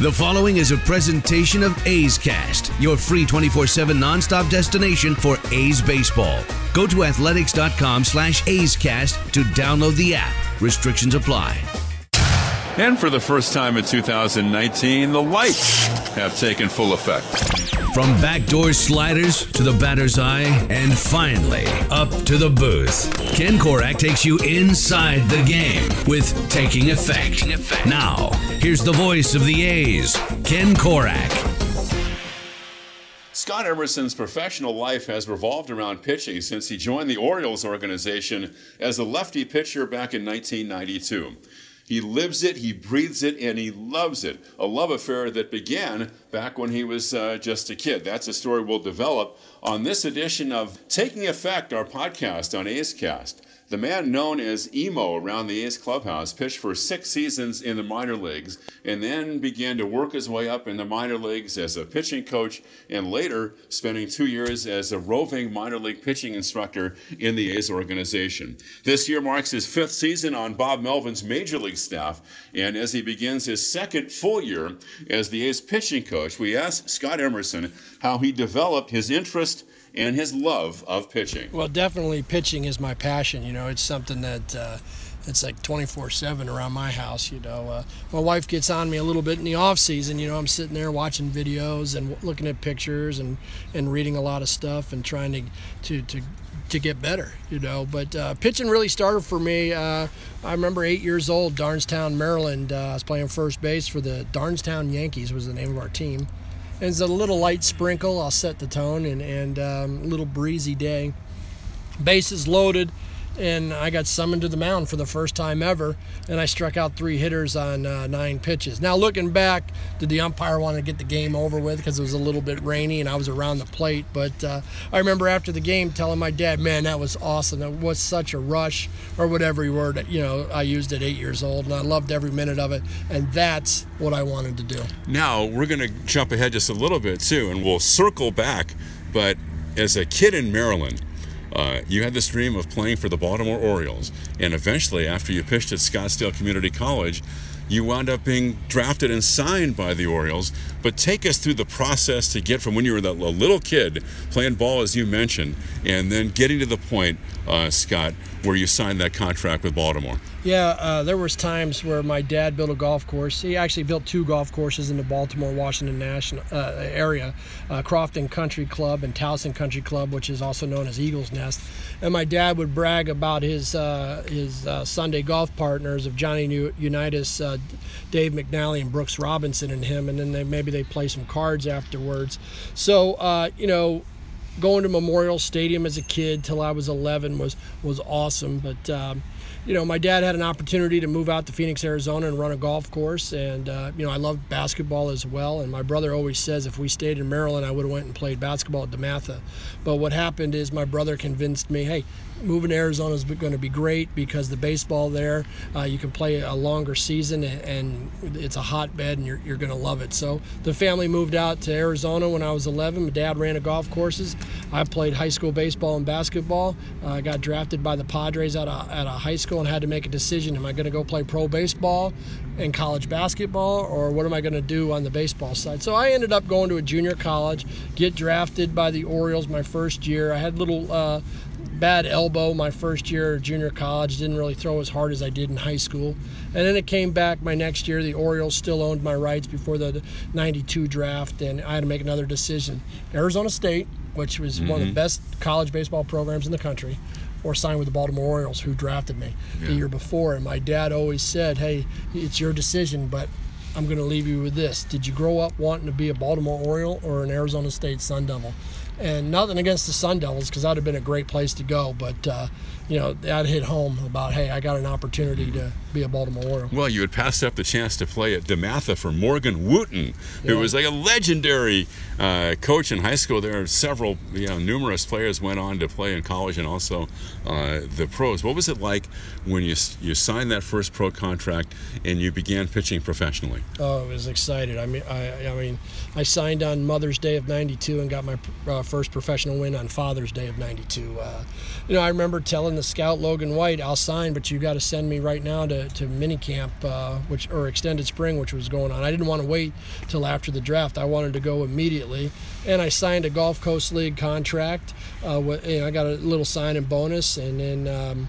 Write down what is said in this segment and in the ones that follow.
The following is a presentation of A's Cast, your free 24-7 nonstop destination for A's baseball. Go to athletics.com slash A's Cast to download the app. Restrictions apply. And for the first time in 2019, the lights have taken full effect. From backdoor sliders to the batter's eye, and finally up to the booth. Ken Korach takes you inside the game with Taking Effect. Now, here's the voice of the A's, Ken Korach. Scott Emerson's professional life has revolved around pitching since he joined the Orioles organization as a lefty pitcher back in 1992. He lives it, he breathes it, and he loves it. A love affair that began back when he was uh, just a kid. That's a story we'll develop on this edition of Taking Effect, our podcast on A's Cast. The man known as Emo around the A's clubhouse pitched for six seasons in the minor leagues and then began to work his way up in the minor leagues as a pitching coach and later spending two years as a roving minor league pitching instructor in the A's organization. This year marks his fifth season on Bob Melvin's major league staff, and as he begins his second full year as the A's pitching coach, we asked Scott Emerson how he developed his interest and his love of pitching. Well, definitely pitching is my passion. You know, it's something that uh, it's like 24/7 around my house. You know, uh, my wife gets on me a little bit in the off season. You know, I'm sitting there watching videos and looking at pictures and and reading a lot of stuff and trying to to to to get better, you know. But uh, pitching really started for me. Uh, I remember eight years old, Darnestown, Maryland. Uh, I was playing first base for the Darnestown Yankees was the name of our team. It's a little light sprinkle. I'll set the tone and and um, a little breezy day. Bases loaded and I got summoned to the mound for the first time ever, and I struck out three hitters on uh, nine pitches. Now, looking back, did the umpire want to get the game over with because it was a little bit rainy and I was around the plate? But uh, I remember after the game telling my dad, "Man, that was awesome. That was such a rush, or whatever word you know I used at eight years old, and I loved every minute of it. And that's what I wanted to do." Now we're going to jump ahead just a little bit too, and we'll circle back. But as a kid in Maryland uh, you had this dream of playing for the Baltimore Orioles, and eventually, after you pitched at Scottsdale Community College, you wound up being drafted and signed by the Orioles. But take us through the process to get from when you were a little kid playing ball, as you mentioned, and then getting to the point, uh, Scott, where you signed that contract with Baltimore. Yeah, uh, there was times where my dad built a golf course. He actually built two golf courses in the Baltimore, Washington national uh, area, uh, Crofton Country Club and Towson Country Club, which is also known as Eagles Nest. And my dad would brag about his uh, his uh, Sunday golf partners of Johnny Unitas, uh, Dave McNally, and Brooks Robinson, and him. And then they, maybe they play some cards afterwards. So you know, going to Memorial Stadium as a kid till I was 11 was was awesome. But um, you know, my dad had an opportunity to move out to Phoenix, Arizona, and run a golf course, and uh, you know, I love basketball as well. And my brother always says if we stayed in Maryland, I would have went and played basketball at DeMatha. But what happened is my brother convinced me, hey, moving to Arizona is going to be great because the baseball there, uh, you can play a longer season and it's a hotbed and you're, you're going to love it. So the family moved out to Arizona when I was 11. My dad ran a golf courses. I played high school baseball and basketball. Uh, I got drafted by the Padres at a, at a high school and had to make a decision. Am I going to go play pro baseball and college basketball or what am I going to do on the baseball side? So I ended up going to a junior college, get drafted by the Orioles my first year. I had little uh, bad elbow my first year of junior college. Didn't really throw as hard as I did in high school. And then it came back my next year. The Orioles still owned my rights before the 92 draft, and I had to make another decision. Arizona State, which was mm-hmm. one of the best college baseball programs in the country, or sign with the Baltimore Orioles, who drafted me yeah. the year before. And my dad always said, Hey, it's your decision, but I'm going to leave you with this. Did you grow up wanting to be a Baltimore Oriole or an Arizona State Sun Devil? And nothing against the Sun Devils because that would have been a great place to go, but uh, you know, that hit home about, hey, I got an opportunity to be a Baltimore Oriole. Well, you had passed up the chance to play at DeMatha for Morgan Wootten, who yeah. was like a legendary uh, coach in high school. There are several, you know, numerous players went on to play in college and also uh, the pros. What was it like when you you signed that first pro contract and you began pitching professionally? Oh, I was excited. I mean, I, I mean, I signed on Mother's Day of '92 and got my uh, first professional win on Father's Day of '92. Uh, you know, I remember telling the scout Logan White, "I'll sign, but you got to send me right now to, to mini camp, uh, which or extended spring, which was going on. I didn't want to wait till after the draft. I wanted to go immediately, and I signed a Gulf Coast League contract. Uh, with, you know, I got a little signing bonus, and then. Um,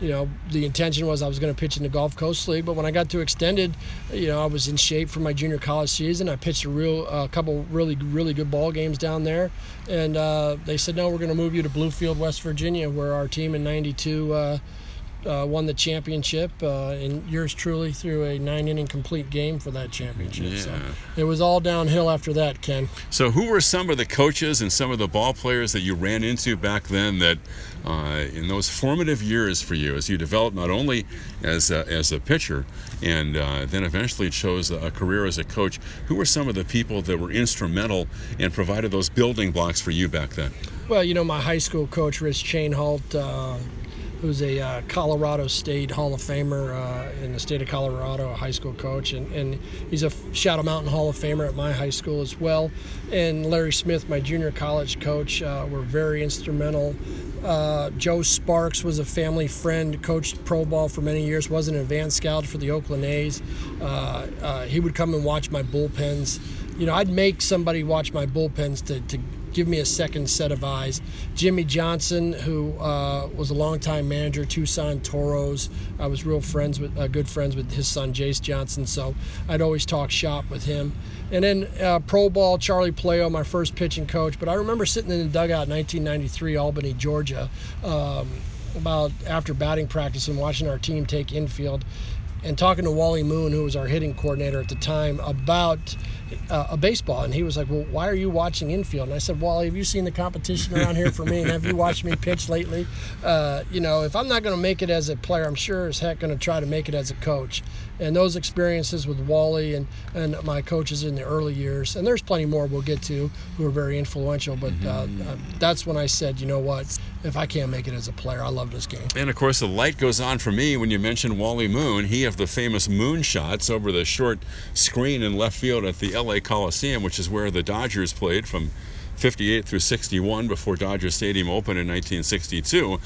you know, the intention was I was going to pitch in the Gulf Coast League, but when I got to extended, you know, I was in shape for my junior college season. I pitched a real, a uh, couple really, really good ball games down there, and uh, they said, no, we're going to move you to Bluefield, West Virginia, where our team in '92. Uh, uh, won the championship, uh, and yours truly threw a nine inning complete game for that championship. Yeah. So it was all downhill after that, Ken. So, who were some of the coaches and some of the ball players that you ran into back then that, uh, in those formative years for you, as you developed not only as a, as a pitcher and uh, then eventually chose a career as a coach, who were some of the people that were instrumental and provided those building blocks for you back then? Well, you know, my high school coach, Rich Chainhalt, uh, who's a uh, Colorado State Hall of Famer uh, in the state of Colorado, a high school coach, and, and he's a Shadow Mountain Hall of Famer at my high school as well. And Larry Smith, my junior college coach, uh, were very instrumental. Uh, Joe Sparks was a family friend, coached pro ball for many years, was an advanced scout for the Oakland A's. Uh, uh, he would come and watch my bullpens. You know, I'd make somebody watch my bullpens to, to give me a second set of eyes. Jimmy Johnson, who uh, was a longtime manager, Tucson Toros. I was real friends with, uh, good friends with his son Jace Johnson, so I'd always talk shop with him. And then uh, pro ball, Charlie Puleo, my first pitching coach. But I remember sitting in the dugout in 1993, Albany, Georgia, um, about after batting practice and watching our team take infield and talking to Wally Moon, who was our hitting coordinator at the time, about uh, a baseball. And he was like, Well, why are you watching infield? And I said, Wally, have you seen the competition around here for me? And have you watched me pitch lately? Uh, you know, if I'm not going to make it as a player, I'm sure as heck going to try to make it as a coach and those experiences with Wally and, and my coaches in the early years, and there's plenty more we'll get to who are very influential, but uh, mm-hmm. uh, that's when I said, you know what, if I can't make it as a player, I love this game. And of course, the light goes on for me when you mention Wally Moon. He of the famous moon shots over the short screen in left field at the LA Coliseum, which is where the Dodgers played from 58 through 61 before Dodger Stadium opened in 1962.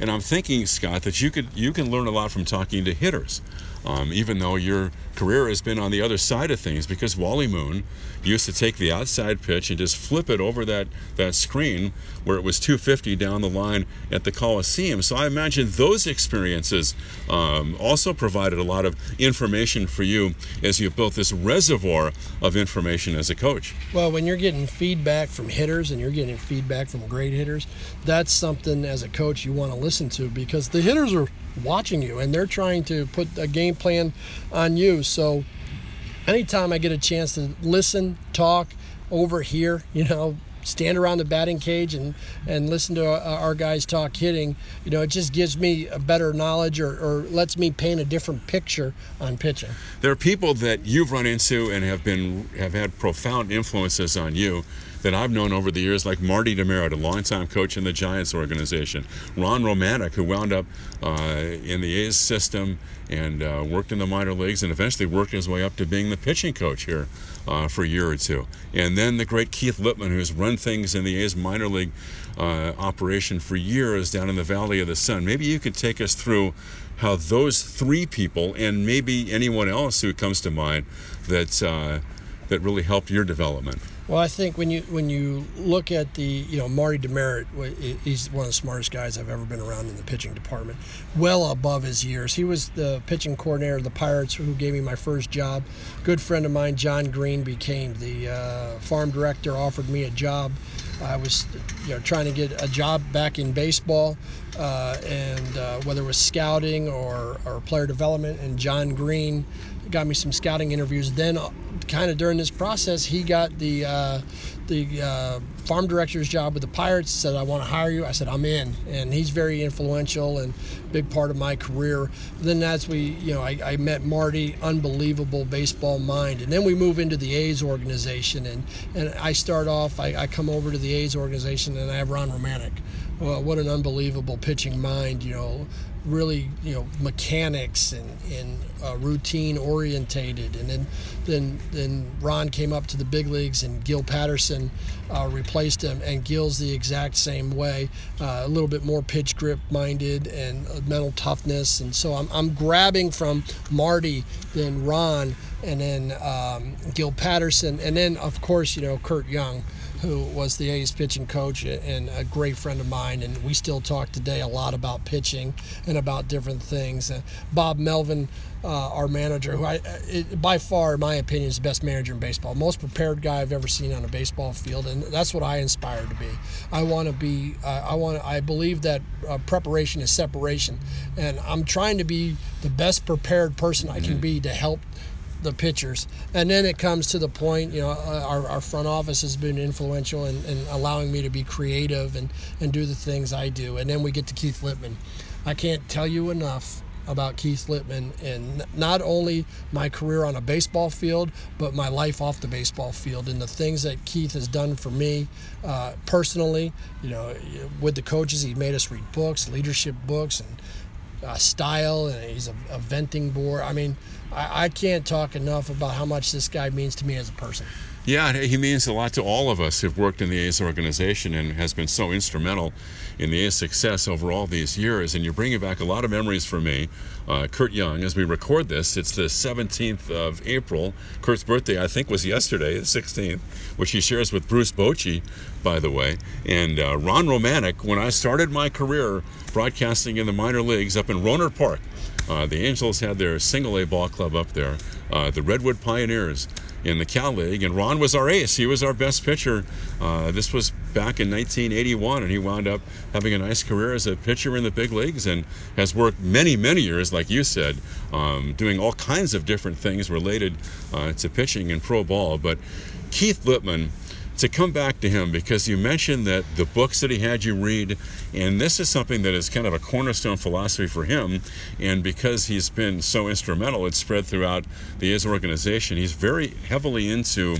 And I'm thinking, Scott, that you could you can learn a lot from talking to hitters um, even though your career has been on the other side of things because Wally Moon used to take the outside pitch and just flip it over that, that screen where it was 250 down the line at the Coliseum. So I imagine those experiences um, also provided a lot of information for you as you built this reservoir of information as a coach. Well, when you're getting feedback from hitters and you're getting feedback from great hitters, that's something as a coach you want to listen to because the hitters are watching you and they're trying to put a game plan on you. So anytime I get a chance to listen, talk, over here, you know, stand around the batting cage and, and listen to our, our, guys talk hitting, you know, it just gives me a better knowledge or, or lets me paint a different picture on pitching. There are people that you've run into and have been have had profound influences on you that I've known over the years, like Marty DeMerritt, a longtime coach in the Giants organization, Ron Romanick, who wound up uh, in the A's system and uh, worked in the minor leagues and eventually worked his way up to being the pitching coach here uh, for a year or two. And then the great Keith Lieppman, who's run things in the A's minor league uh, operation for years down in the Valley of the Sun. Maybe you could take us through how those three people, and maybe anyone else who comes to mind, that uh, that really helped your development. Well, I think when you when you look at the you know Marty DeMerritt, he's one of the smartest guys I've ever been around in the pitching department. Well above his years, he was the pitching coordinator of the Pirates, who gave me my first job. Good friend of mine, John Green, became the uh, farm director. Offered me a job. I was you know trying to get a job back in baseball, uh, and uh, whether it was scouting or or player development, and John Green got me some scouting interviews. Then, uh, kind of during this process, he got the uh, the uh, farm director's job with the Pirates. Said, "I want to hire you." I said, "I'm in," and he's very influential and big part of my career. Then as we, you know, I, I met Marty, unbelievable baseball mind, and then we move into the A's organization, and and I start off. I, I come over to the A's organization, and I have Ron Romanick. Well, what an unbelievable pitching mind, you know, really you know mechanics and, and uh, routine orientated. And then then then Ron came up to the big leagues and Gil Patterson uh, replaced him. And Gil's the exact same way uh, a little bit more pitch grip minded and uh, mental toughness. And so I'm, I'm grabbing from Marty then Ron and then um, Gil Patterson. And then of course you know Curt Young who was the A's pitching coach and a great friend of mine. And we still talk today a lot about pitching and about different things. Uh, Bob Melvin, uh, our manager, who I, it, by far, in my opinion, is the best manager in baseball. Most prepared guy I've ever seen on a baseball field, and that's what I aspire to be. I want to be. Uh, I want. I believe that uh, preparation is separation, and I'm trying to be the best prepared person I can mm-hmm. be to help the pitchers. And then it comes to the point, you know, uh, our, our front office has been influential in, in, allowing me to be creative and, and do the things I do. And then we get to Keith Lieppman. I can't tell you enough about Keith Lieppman and not only my career on a baseball field, but my life off the baseball field and the things that Keith has done for me uh, personally. You know, with the coaches, he made us read books, leadership books, and uh, style, and he's a, a venting board. I mean, I, I can't talk enough about how much this guy means to me as a person. Yeah, he means a lot to all of us who've worked in the A's organization and has been so instrumental in the A's success over all these years. And you're bringing back a lot of memories for me. Uh, Curt Young, as we record this, it's the 17th of April. Curt's birthday, I think, was yesterday, the 16th, which he shares with Bruce Bochy, by the way. And uh, Ron Romanick, when I started my career broadcasting in the minor leagues up in Rohnert Park, uh, the Angels had their single A ball club up there, uh, the Redwood Pioneers in the Cal League, and Ron was our ace. He was our best pitcher. Uh, this was back in 1981, and he wound up having a nice career as a pitcher in the big leagues and has worked many, many years, like you said, um, doing all kinds of different things related uh, to pitching and pro ball. But Keith Lieppman to come back to him because you mentioned that the books that he had you read, and this is something that is kind of a cornerstone philosophy for him. And because he's been so instrumental, it's spread throughout the A's organization. He's very heavily into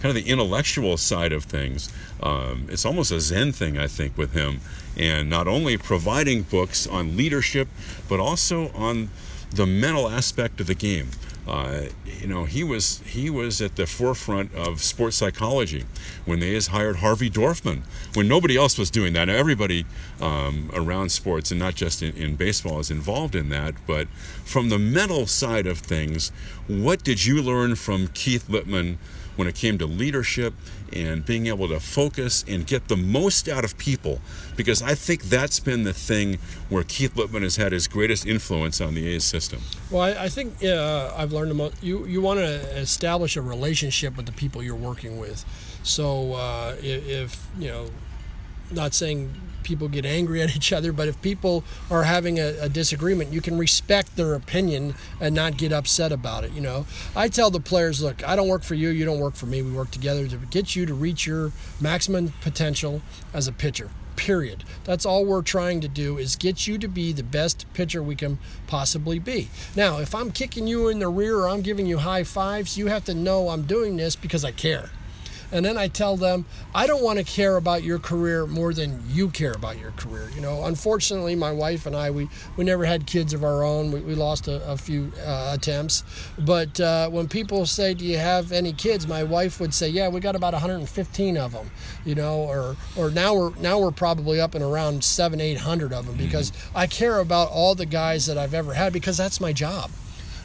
kind of the intellectual side of things. Um, it's almost a Zen thing, I think, with him. And not only providing books on leadership, but also on the mental aspect of the game. Uh, you know, he was he was at the forefront of sports psychology when they hired Harvey Dorfman when nobody else was doing that. Now, everybody um, around sports and not just in, in baseball is involved in that. But from the mental side of things, what did you learn from Keith Lieppman? When it came to leadership and being able to focus and get the most out of people because I think that's been the thing where Keith Lieppman has had his greatest influence on the A's system. Well, I, I think uh, I've learned about you. You want to establish a relationship with the people you're working with. So uh, if you know, not saying people get angry at each other, but if people are having a, a, disagreement, you can respect their opinion and not get upset about it. You know, I tell the players, look, I don't work for you, you don't work for me. We work together to get you to reach your maximum potential as a pitcher. Period. That's all we're trying to do is get you to be the best pitcher we can possibly be. Now, if I'm kicking you in the rear or I'm giving you high fives, you have to know I'm doing this because I care. And then I tell them, I don't want to care about your career more than you care about your career. You know, unfortunately, my wife and I, we, we never had kids of our own. We, we lost a, a few uh, attempts. But uh, when people say, Do you have any kids? My wife would say, Yeah, we got about 115 of them, you know, or, or now we're now we're probably up and around seven, 800 of them because mm-hmm. I care about all the guys that I've ever had because that's my job.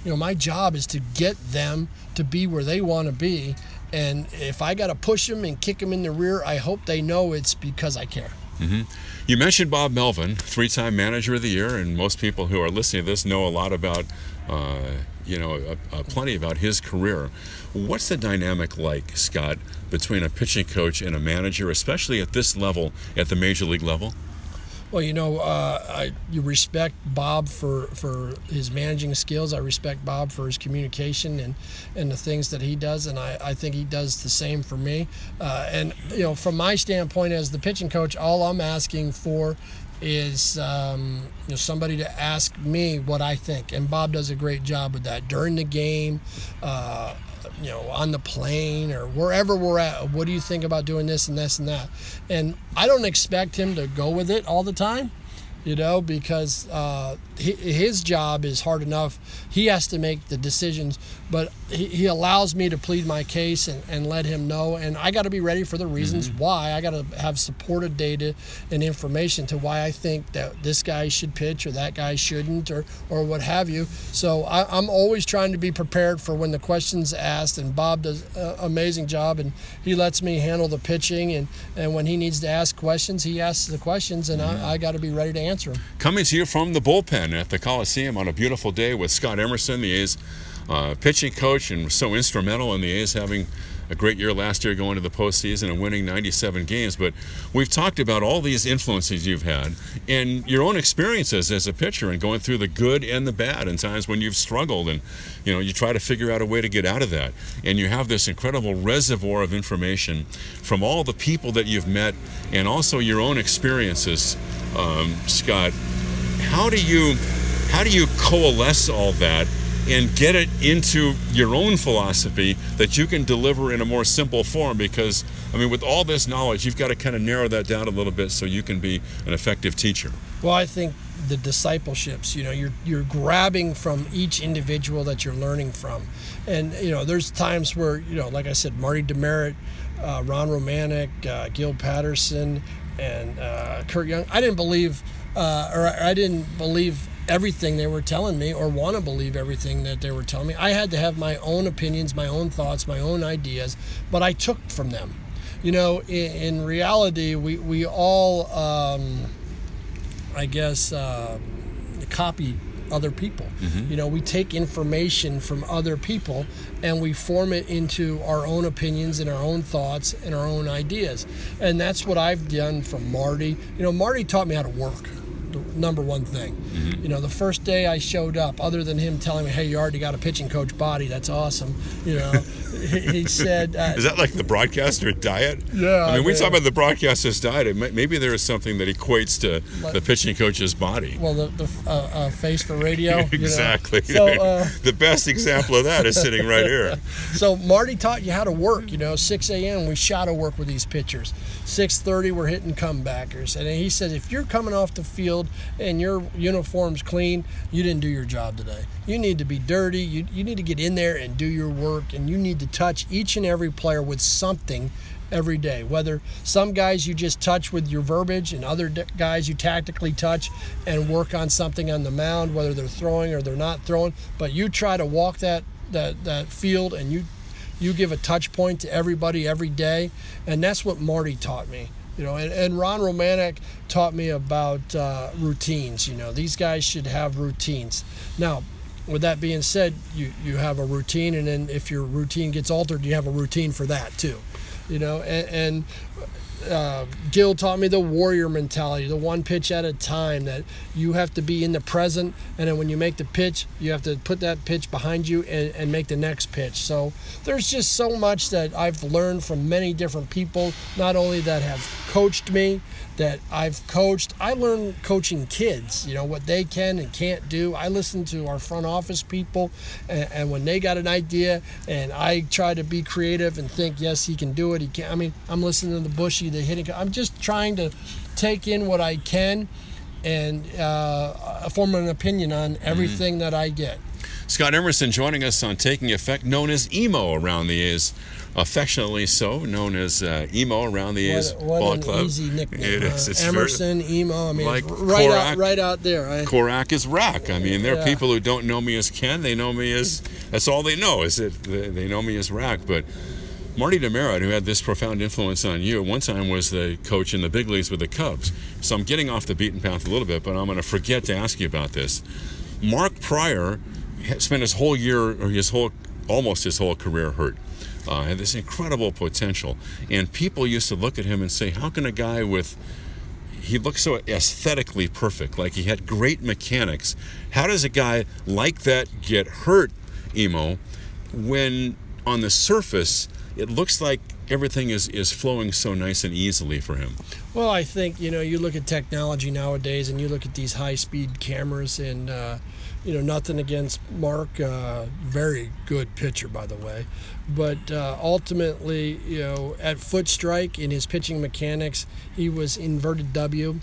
You know, my job is to get them to be where they want to be And if I got to push them and kick them in the rear, I hope they know it's because I care. Mm-hmm. You mentioned Bob Melvin, three-time Manager of the Year, and most people who are listening to this know a lot about, uh, you know, plenty about his career. What's the dynamic like, Scott, between a pitching coach and a manager, especially at this level, at the major league level? Well, you know, uh, I you respect Bob for, for his managing skills. I respect Bob for his communication and, and the things that he does, and I, I think he does the same for me. Uh, and you know, from my standpoint as the pitching coach, all I'm asking for is um, you know somebody to ask me what I think, and Bob does a great job with that during the game. Uh, you know, on the plane or wherever we're at, what do you think about doing this and this and that? And I don't expect him to go with it all the time you know, because uh, his job is hard enough. He has to make the decisions, but he, he allows me to plead my case and, and let him know. And I got to be ready for the reasons mm-hmm. why. I got to have supported data and information to why I think that this guy should pitch or that guy shouldn't or, or what have you. So I, am always trying to be prepared for when the question's asked. And Bob does an amazing job, and he lets me handle the pitching. And, and when he needs to ask questions, he asks the questions, and mm-hmm. I, I got to be ready to answer them. Coming to you from the bullpen at the Coliseum on a beautiful day with Scott Emerson, the A's uh, pitching coach, and so instrumental in the A's having a great year last year going to the postseason and winning 97 games. But we've talked about all these influences you've had and your own experiences as a pitcher and going through the good and the bad and times when you've struggled and you know you try to figure out a way to get out of that. And you have this incredible reservoir of information from all the people that you've met and also your own experiences, um, Scott. How do you how do you coalesce all that and get it into your own philosophy that you can deliver in a more simple form because i mean with all this knowledge you've got to kind of narrow that down a little bit so you can be an effective teacher. Well i think the discipleships you know you're you're grabbing from each individual that you're learning from. And you know there's times where you know like i said marty demerritt uh, ron romanick uh, gil patterson and uh, curt young. I didn't believe uh, or i didn't believe everything they were telling me or want to believe everything that they were telling me. I had to have my own opinions, my own thoughts, my own ideas, but I took from them. You know, in, in reality, we, we all, um, I guess, uh, copy other people. Mm-hmm. You know, we take information from other people and we form it into our own opinions and our own thoughts and our own ideas. And that's what I've done from Marty. You know, Marty taught me how to work number one thing. Mm-hmm. You know, the first day I showed up, other than him telling me, "Hey, you already got a pitching coach body. That's awesome." You know, he, he, said, uh, "Is that like the broadcaster diet?" Yeah. I mean, we talk about the broadcaster's diet. Maybe there is something that equates to like, the pitching coach's body. Well, the, the uh, uh, face for radio. exactly. You know? So, uh, the best example of that is sitting right here. so Marty taught you how to work. You know, 6 a.m. we shadow work with these pitchers. 6:30 we're hitting comebackers, and he says if you're coming off the field and your uniform's clean, you didn't do your job today. You need to be dirty. You, you need to get in there and do your work, and you need to touch each and every player with something every day. Whether some guys you just touch with your verbiage, and other guys you tactically touch and work on something on the mound, whether they're throwing or they're not throwing. But you try to walk that that that field, and you you give a touch point to everybody every day, and that's what Marty taught me you know and, and ron romanick taught me about uh, routines you know. These guys should have routines. Now with that being said you you have a routine and then if your routine gets altered you have a routine for that too. You know and, and uh, Gil taught me the warrior mentality, the one pitch at a time, that you have to be in the present, and then when you make the pitch, you have to put that pitch behind you and, and make the next pitch. So there's just so much that I've learned from many different people, not only that have coached me, that I've coached. I learned coaching kids, you know, what they can and can't do. I listen to our front office people, and, and, when they got an idea, and I try to be creative and think, yes, he can do it. He can. I mean, I'm listening to the Bushy, the hitting. I'm just trying to take in what I can and uh, form an opinion on mm-hmm. everything mm-hmm. that I get. Scott Emerson joining us on Taking Effect, known as emo around the A's affectionately so, known as uh, emo around the A's what, ball an club. Easy nickname. It is. It's Emerson, very, emo. I mean, like right Korach, out, right out there. I, Korach is Rack. I mean, there are Yeah. people who don't know me as Ken. They know me as. That's all they know. Is it? They know me as Rack. But Marty DeMerritt, who had this profound influence on you, one time was the coach in the big leagues with the Cubs. So I'm getting off the beaten path a little bit, but I'm going to forget to ask you about this. Mark Prior spent his whole year, or his whole, almost his whole career hurt. Uh, had this incredible potential, and people used to look at him and say, "How can a guy with he looked so aesthetically perfect, like he had great mechanics. How does a guy like that get hurt, Emo, when on the surface it looks like everything is, is flowing so nice and easily for him. Well, I think you know you look at technology nowadays, and you look at these high-speed cameras, and uh, you know nothing against Mark, uh, very good pitcher by the way, but uh, ultimately you know at foot strike in his pitching mechanics, he was inverted W.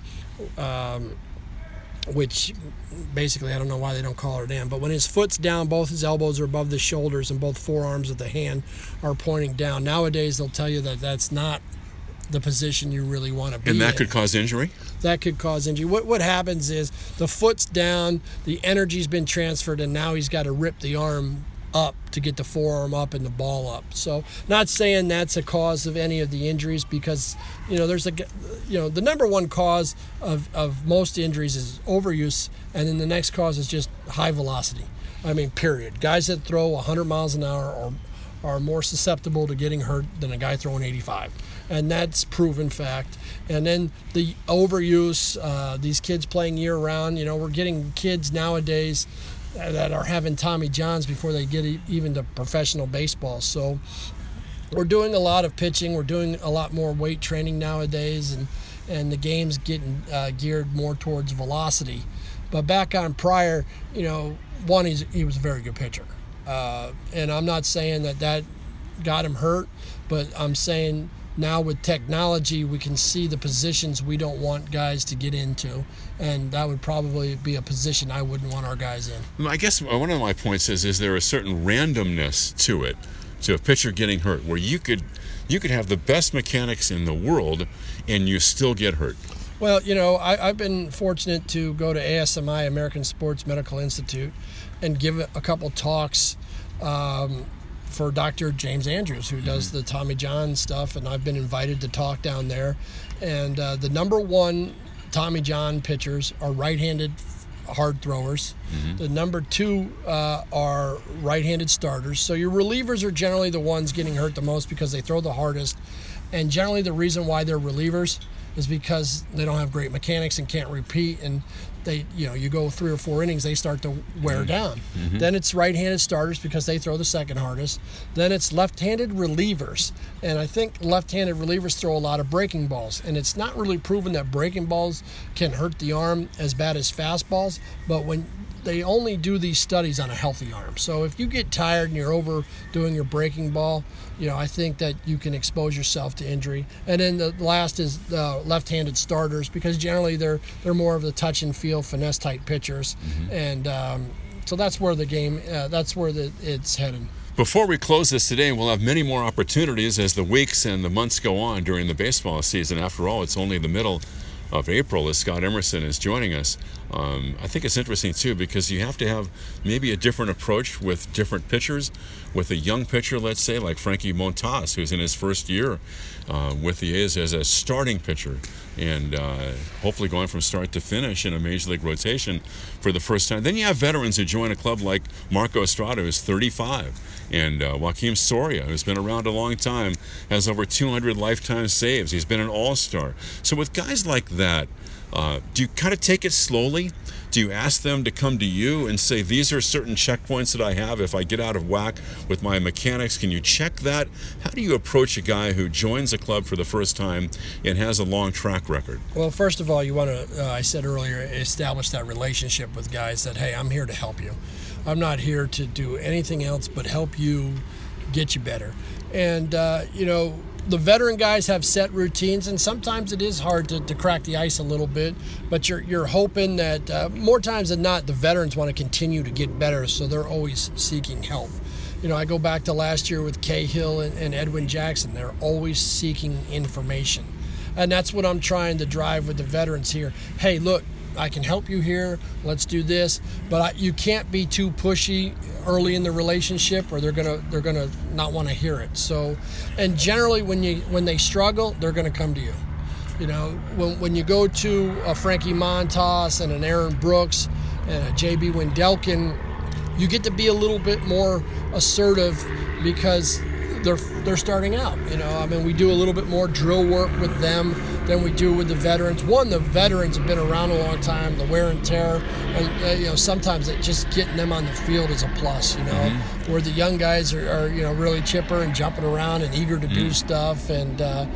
Um, which basically I don't know why they don't call it in. But when his foot's down, both his elbows are above the shoulders and both forearms of the hand are pointing down. Nowadays they'll tell you that that's not the position you really want to be. And that in. could cause injury. That could cause injury. What what happens is the foot's down, the energy's been transferred, and now he's got to rip the arm up to get the forearm up and the ball up. So, not saying that's a cause of any of the injuries because, you know, there's a, you know, the number one cause of, of most injuries is overuse, and then the next cause is just high velocity. I mean, period. Guys that throw 100 miles an hour are, are more susceptible to getting hurt than a guy throwing 85. And that's proven fact. And then the overuse, uh, these kids playing year round, you know, we're getting kids nowadays that are having Tommy Johns before they get even to professional baseball. So we're doing a lot of pitching. We're doing a lot more weight training nowadays, and and the game's getting uh, geared more towards velocity. But back on Prior, you know, one he's, he was a very good pitcher, uh, and I'm not saying that that got him hurt, but I'm saying now with technology we can see the positions we don't want guys to get into. And that would probably be a position i wouldn't want our guys in. I guess one of my points is is there a certain randomness to it to a pitcher getting hurt where you could you could have the best mechanics in the world and you still get hurt well you know I, have been fortunate to go to asmi american sports medical institute and give a couple talks um, for Dr. James Andrews, who does mm-hmm. the Tommy John stuff, and I've been invited to talk down there. And uh, the number one Tommy John pitchers are right-handed hard throwers. Mm-hmm. The number two uh, are right-handed starters. So your relievers are generally the ones getting hurt the most because they throw the hardest, and generally the reason why they're relievers is because they don't have great mechanics and can't repeat and they you know you go three or four innings they start to wear mm-hmm. down mm-hmm. then it's right-handed starters because they throw the second hardest then it's left-handed relievers and i think left-handed relievers throw a lot of breaking balls and it's not really proven that breaking balls can hurt the arm as bad as fastballs but when they only do these studies on a healthy arm. So if you get tired and you're overdoing your breaking ball, you know, I think that you can expose yourself to injury. And then the last is the left-handed starters because generally they're they're more of the touch and feel finesse type pitchers, mm-hmm. and um, so that's where the game uh, that's where the, it's headed. Before we close this today, we'll have many more opportunities as the weeks and the months go on during the baseball season. After all, it's only the middle of April as Scott Emerson is joining us. Um, I think it's interesting too because you have to have maybe a different approach with different pitchers. With a young pitcher, let's say like Frankie Montas, who's in his first year uh, with the A's as a starting pitcher, and uh, hopefully going from start to finish in a major league rotation for the first time. Then you have veterans who join a club like Marco Estrada, who's 35 and uh, Joakim Soria, who's been around a long time, has over 200 lifetime saves. He's been an all star. So, with guys like that, uh, do you kind of take it slowly? Do you ask them to come to you and say, These are certain checkpoints that I have if I get out of whack with my mechanics? Can you check that? How do you approach a guy who joins a club for the first time and has a long track record? Well, first of all, you want to, uh, I said earlier, establish that relationship with guys that, hey, I'm here to help you. I'm not here to do anything else but help you get you better. And, uh, you know, the veteran guys have set routines, and sometimes it is hard to, to crack the ice a little bit. But you're, you're hoping that uh, more times than not, the veterans want to continue to get better, so they're always seeking help. You know, I go back to last year with Cahill and, and Edwin Jackson, they're always seeking information. And that's what I'm trying to drive with the veterans here. Hey, look, I can help you here. Let's do this. But I, you can't be too pushy early in the relationship, or they're gonna they're gonna not want to hear it. So, and generally when you when they struggle, they're gonna come to you. You know, when, when you go to a Frankie Montas and an Aaron Brooks and a JB Wendelken, you get to be a little bit more assertive because they're they're starting out. You know, I mean, we do a little bit more drill work with them than we do with the veterans. One, the veterans have been around a long time, the wear and tear, and uh, you know sometimes it just getting them on the field is a plus. You know, mm-hmm. where the young guys are, are, you know really chipper and jumping around and eager to mm-hmm. do stuff and. Uh,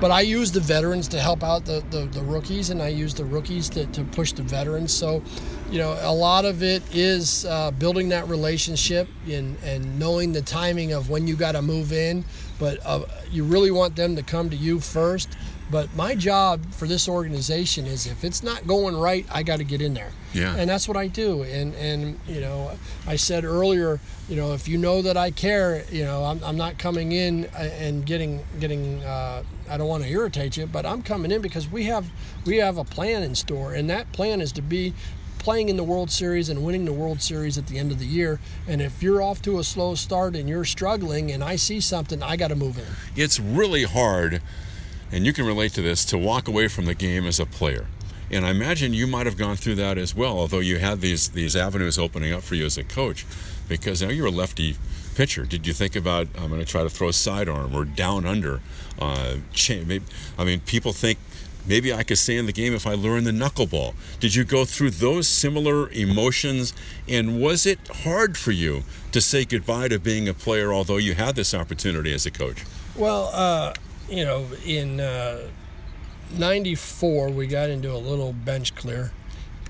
but I use the veterans to help out the, the, the, rookies, and I use the rookies to, to push the veterans. So, you know, a lot of it is uh, building that relationship and, and knowing the timing of when you got to move in. But uh, you really want them to come to you first. But my job for this organization is if it's not going right, I got to get in there. Yeah. And that's what I do. And and you know, I said earlier, you know, if you know that I care, you know, I'm, I'm not coming in and getting getting. Uh, I don't want to irritate you, but I'm coming in because we have we have a plan in store, and that plan is to be playing in the World Series and winning the World Series at the end of the year. And if you're off to a slow start and you're struggling, and I see something, I got to move in. It's really hard and you can relate to this, to walk away from the game as a player. And I imagine you might have gone through that as well, although you had these these avenues opening up for you as a coach, because now you're a lefty pitcher. Did you think about I'm going to try to throw a sidearm or down under? Uh, I mean, people think maybe I could stay in the game if I learn the knuckleball. Did you go through those similar emotions? And was it hard for you to say goodbye to being a player, although you had this opportunity as a coach? Well, uh, you know, in uh, 94, we got into a little bench clear.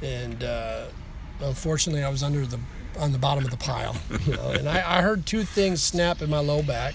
And uh, unfortunately, I was under the on the bottom of the pile. You know, and I, I heard two things snap in my low back.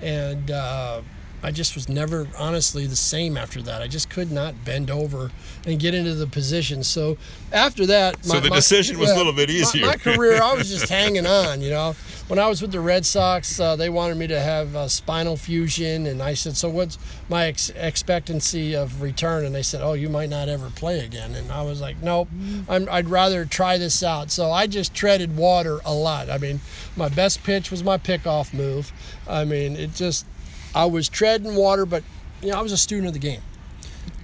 And uh, I just was never honestly the same after that. I just could not bend over and get into the position. So after that, my, so the my, decision was yeah, a little bit easier. My, my, career, I was just hanging on. You know, when I was with the Red Sox, uh, they wanted me to have uh, spinal fusion, and I said, "So what's my ex- expectancy of return?" And they said, "Oh, you might not ever play again." And I was like, "Nope, i I'd rather try this out." So I just treaded water a lot. I mean, my best pitch was my pickoff move. I mean, it just I was treading water, but you know, I was a student of the game.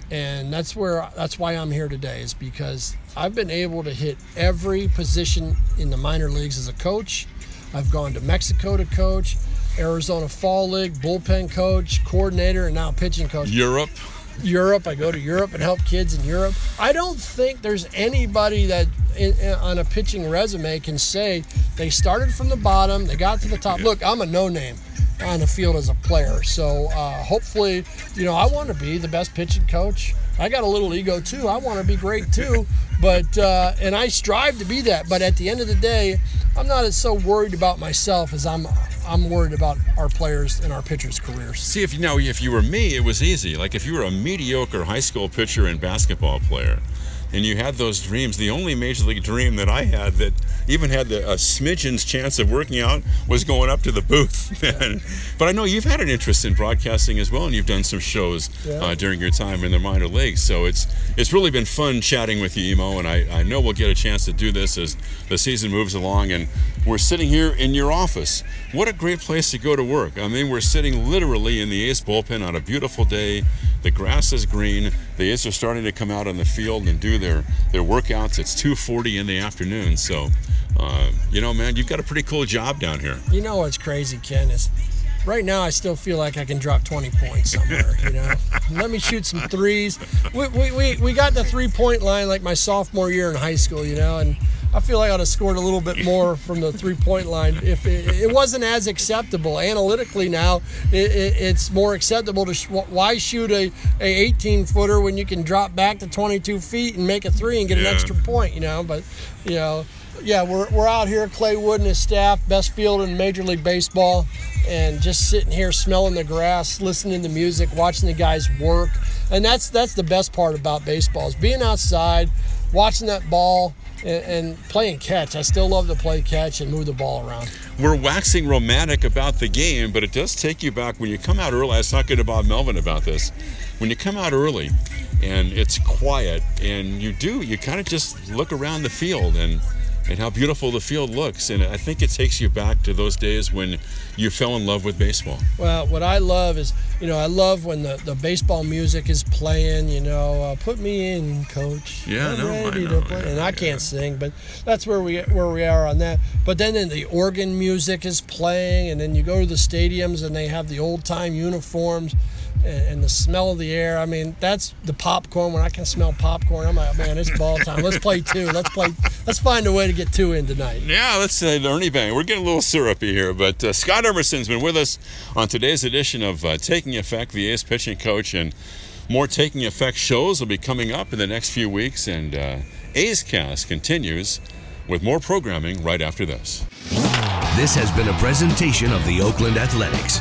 And that's where that's why I'm here today is because I've been able to hit every position in the minor leagues as a coach. I've gone to Mexico to coach, Arizona Fall League, bullpen coach, coordinator, and now pitching coach. Europe. Europe. I go to Europe and help kids in Europe. I don't think there's anybody that in, in, on a pitching resume can say they started from the bottom, they got to the top. Look, I'm a no name on the field as a player. So uh, hopefully, you know, I want to be the best pitching coach. I got a little ego too. I want to be great too, but uh, and I strive to be that. But at the end of the day, I'm not as so worried about myself as I'm I'm worried about our players and our pitchers' careers. See, if you know, if you were me, it was easy. Like if you were a mediocre high school pitcher and basketball player, and you had those dreams. The only major league dream that I had that even had the, a smidgen's chance of working out was going up to the booth. But I know you've had an interest in broadcasting as well, and you've done some shows yeah. uh, during your time in the minor leagues. So it's it's really been fun chatting with you, Emo, and I, I know we'll get a chance to do this as the season moves along. And we're sitting here in your office. What a great place to go to work. I mean, we're sitting literally in the A's bullpen on a beautiful day. The grass is green. The A's are starting to come out on the field and do their, their workouts. It's 2.40 in the afternoon. So, uh, you know, man, you've got a pretty cool job down here. You know what's crazy, Ken, is right now I still feel like I can drop 20 points somewhere, you know. Let me shoot some threes. We, we, we, we got the three point line like my sophomore year in high school, you know, and I feel like I'd have scored a little bit more from the three point line if it, it, wasn't as acceptable. Analytically now, it, it, it's more acceptable to sh- why shoot a, a 18 footer when you can drop back to 22 feet and make a three and get yeah. an extra point, you know. But, you know, yeah, we're, we're out here, Clay Wood and his staff, best fielder in Major League Baseball, and just sitting here smelling the grass, listening to music, watching the guys work. And that's that's the best part about baseball is being outside, watching that ball and, and playing catch. I still love to play catch and move the ball around. We're waxing romantic about the game, but it does take you back when you come out early. I was talking to Bob Melvin about this. When you come out early, and it's quiet, and you do you kind of just look around the field and and how beautiful the field looks. And I think it takes you back to those days when you fell in love with baseball. Well, what I love is, you know, I love when the, the baseball music is playing, you know, uh, put me in, coach. Yeah, I'm no, I know, to play. yeah, and I yeah. can't sing, but that's where we where we are on that. But then, then the organ music is playing, and then you go to the stadiums and they have the old time uniforms. And, and the smell of the air. I mean, that's the popcorn. When I can smell popcorn, I'm like, man, it's ball time. Let's play two. Let's play. Let's find a way to get two in tonight. Yeah, let's say Ernie Banks. We're getting a little syrupy here, but uh, Scott Emerson's been with us on today's edition of uh, Taking Effect, the A's pitching coach, and more Taking Effect shows will be coming up in the next few weeks. And uh, A's Cast continues with more programming right after this. This has been a presentation of the Oakland Athletics.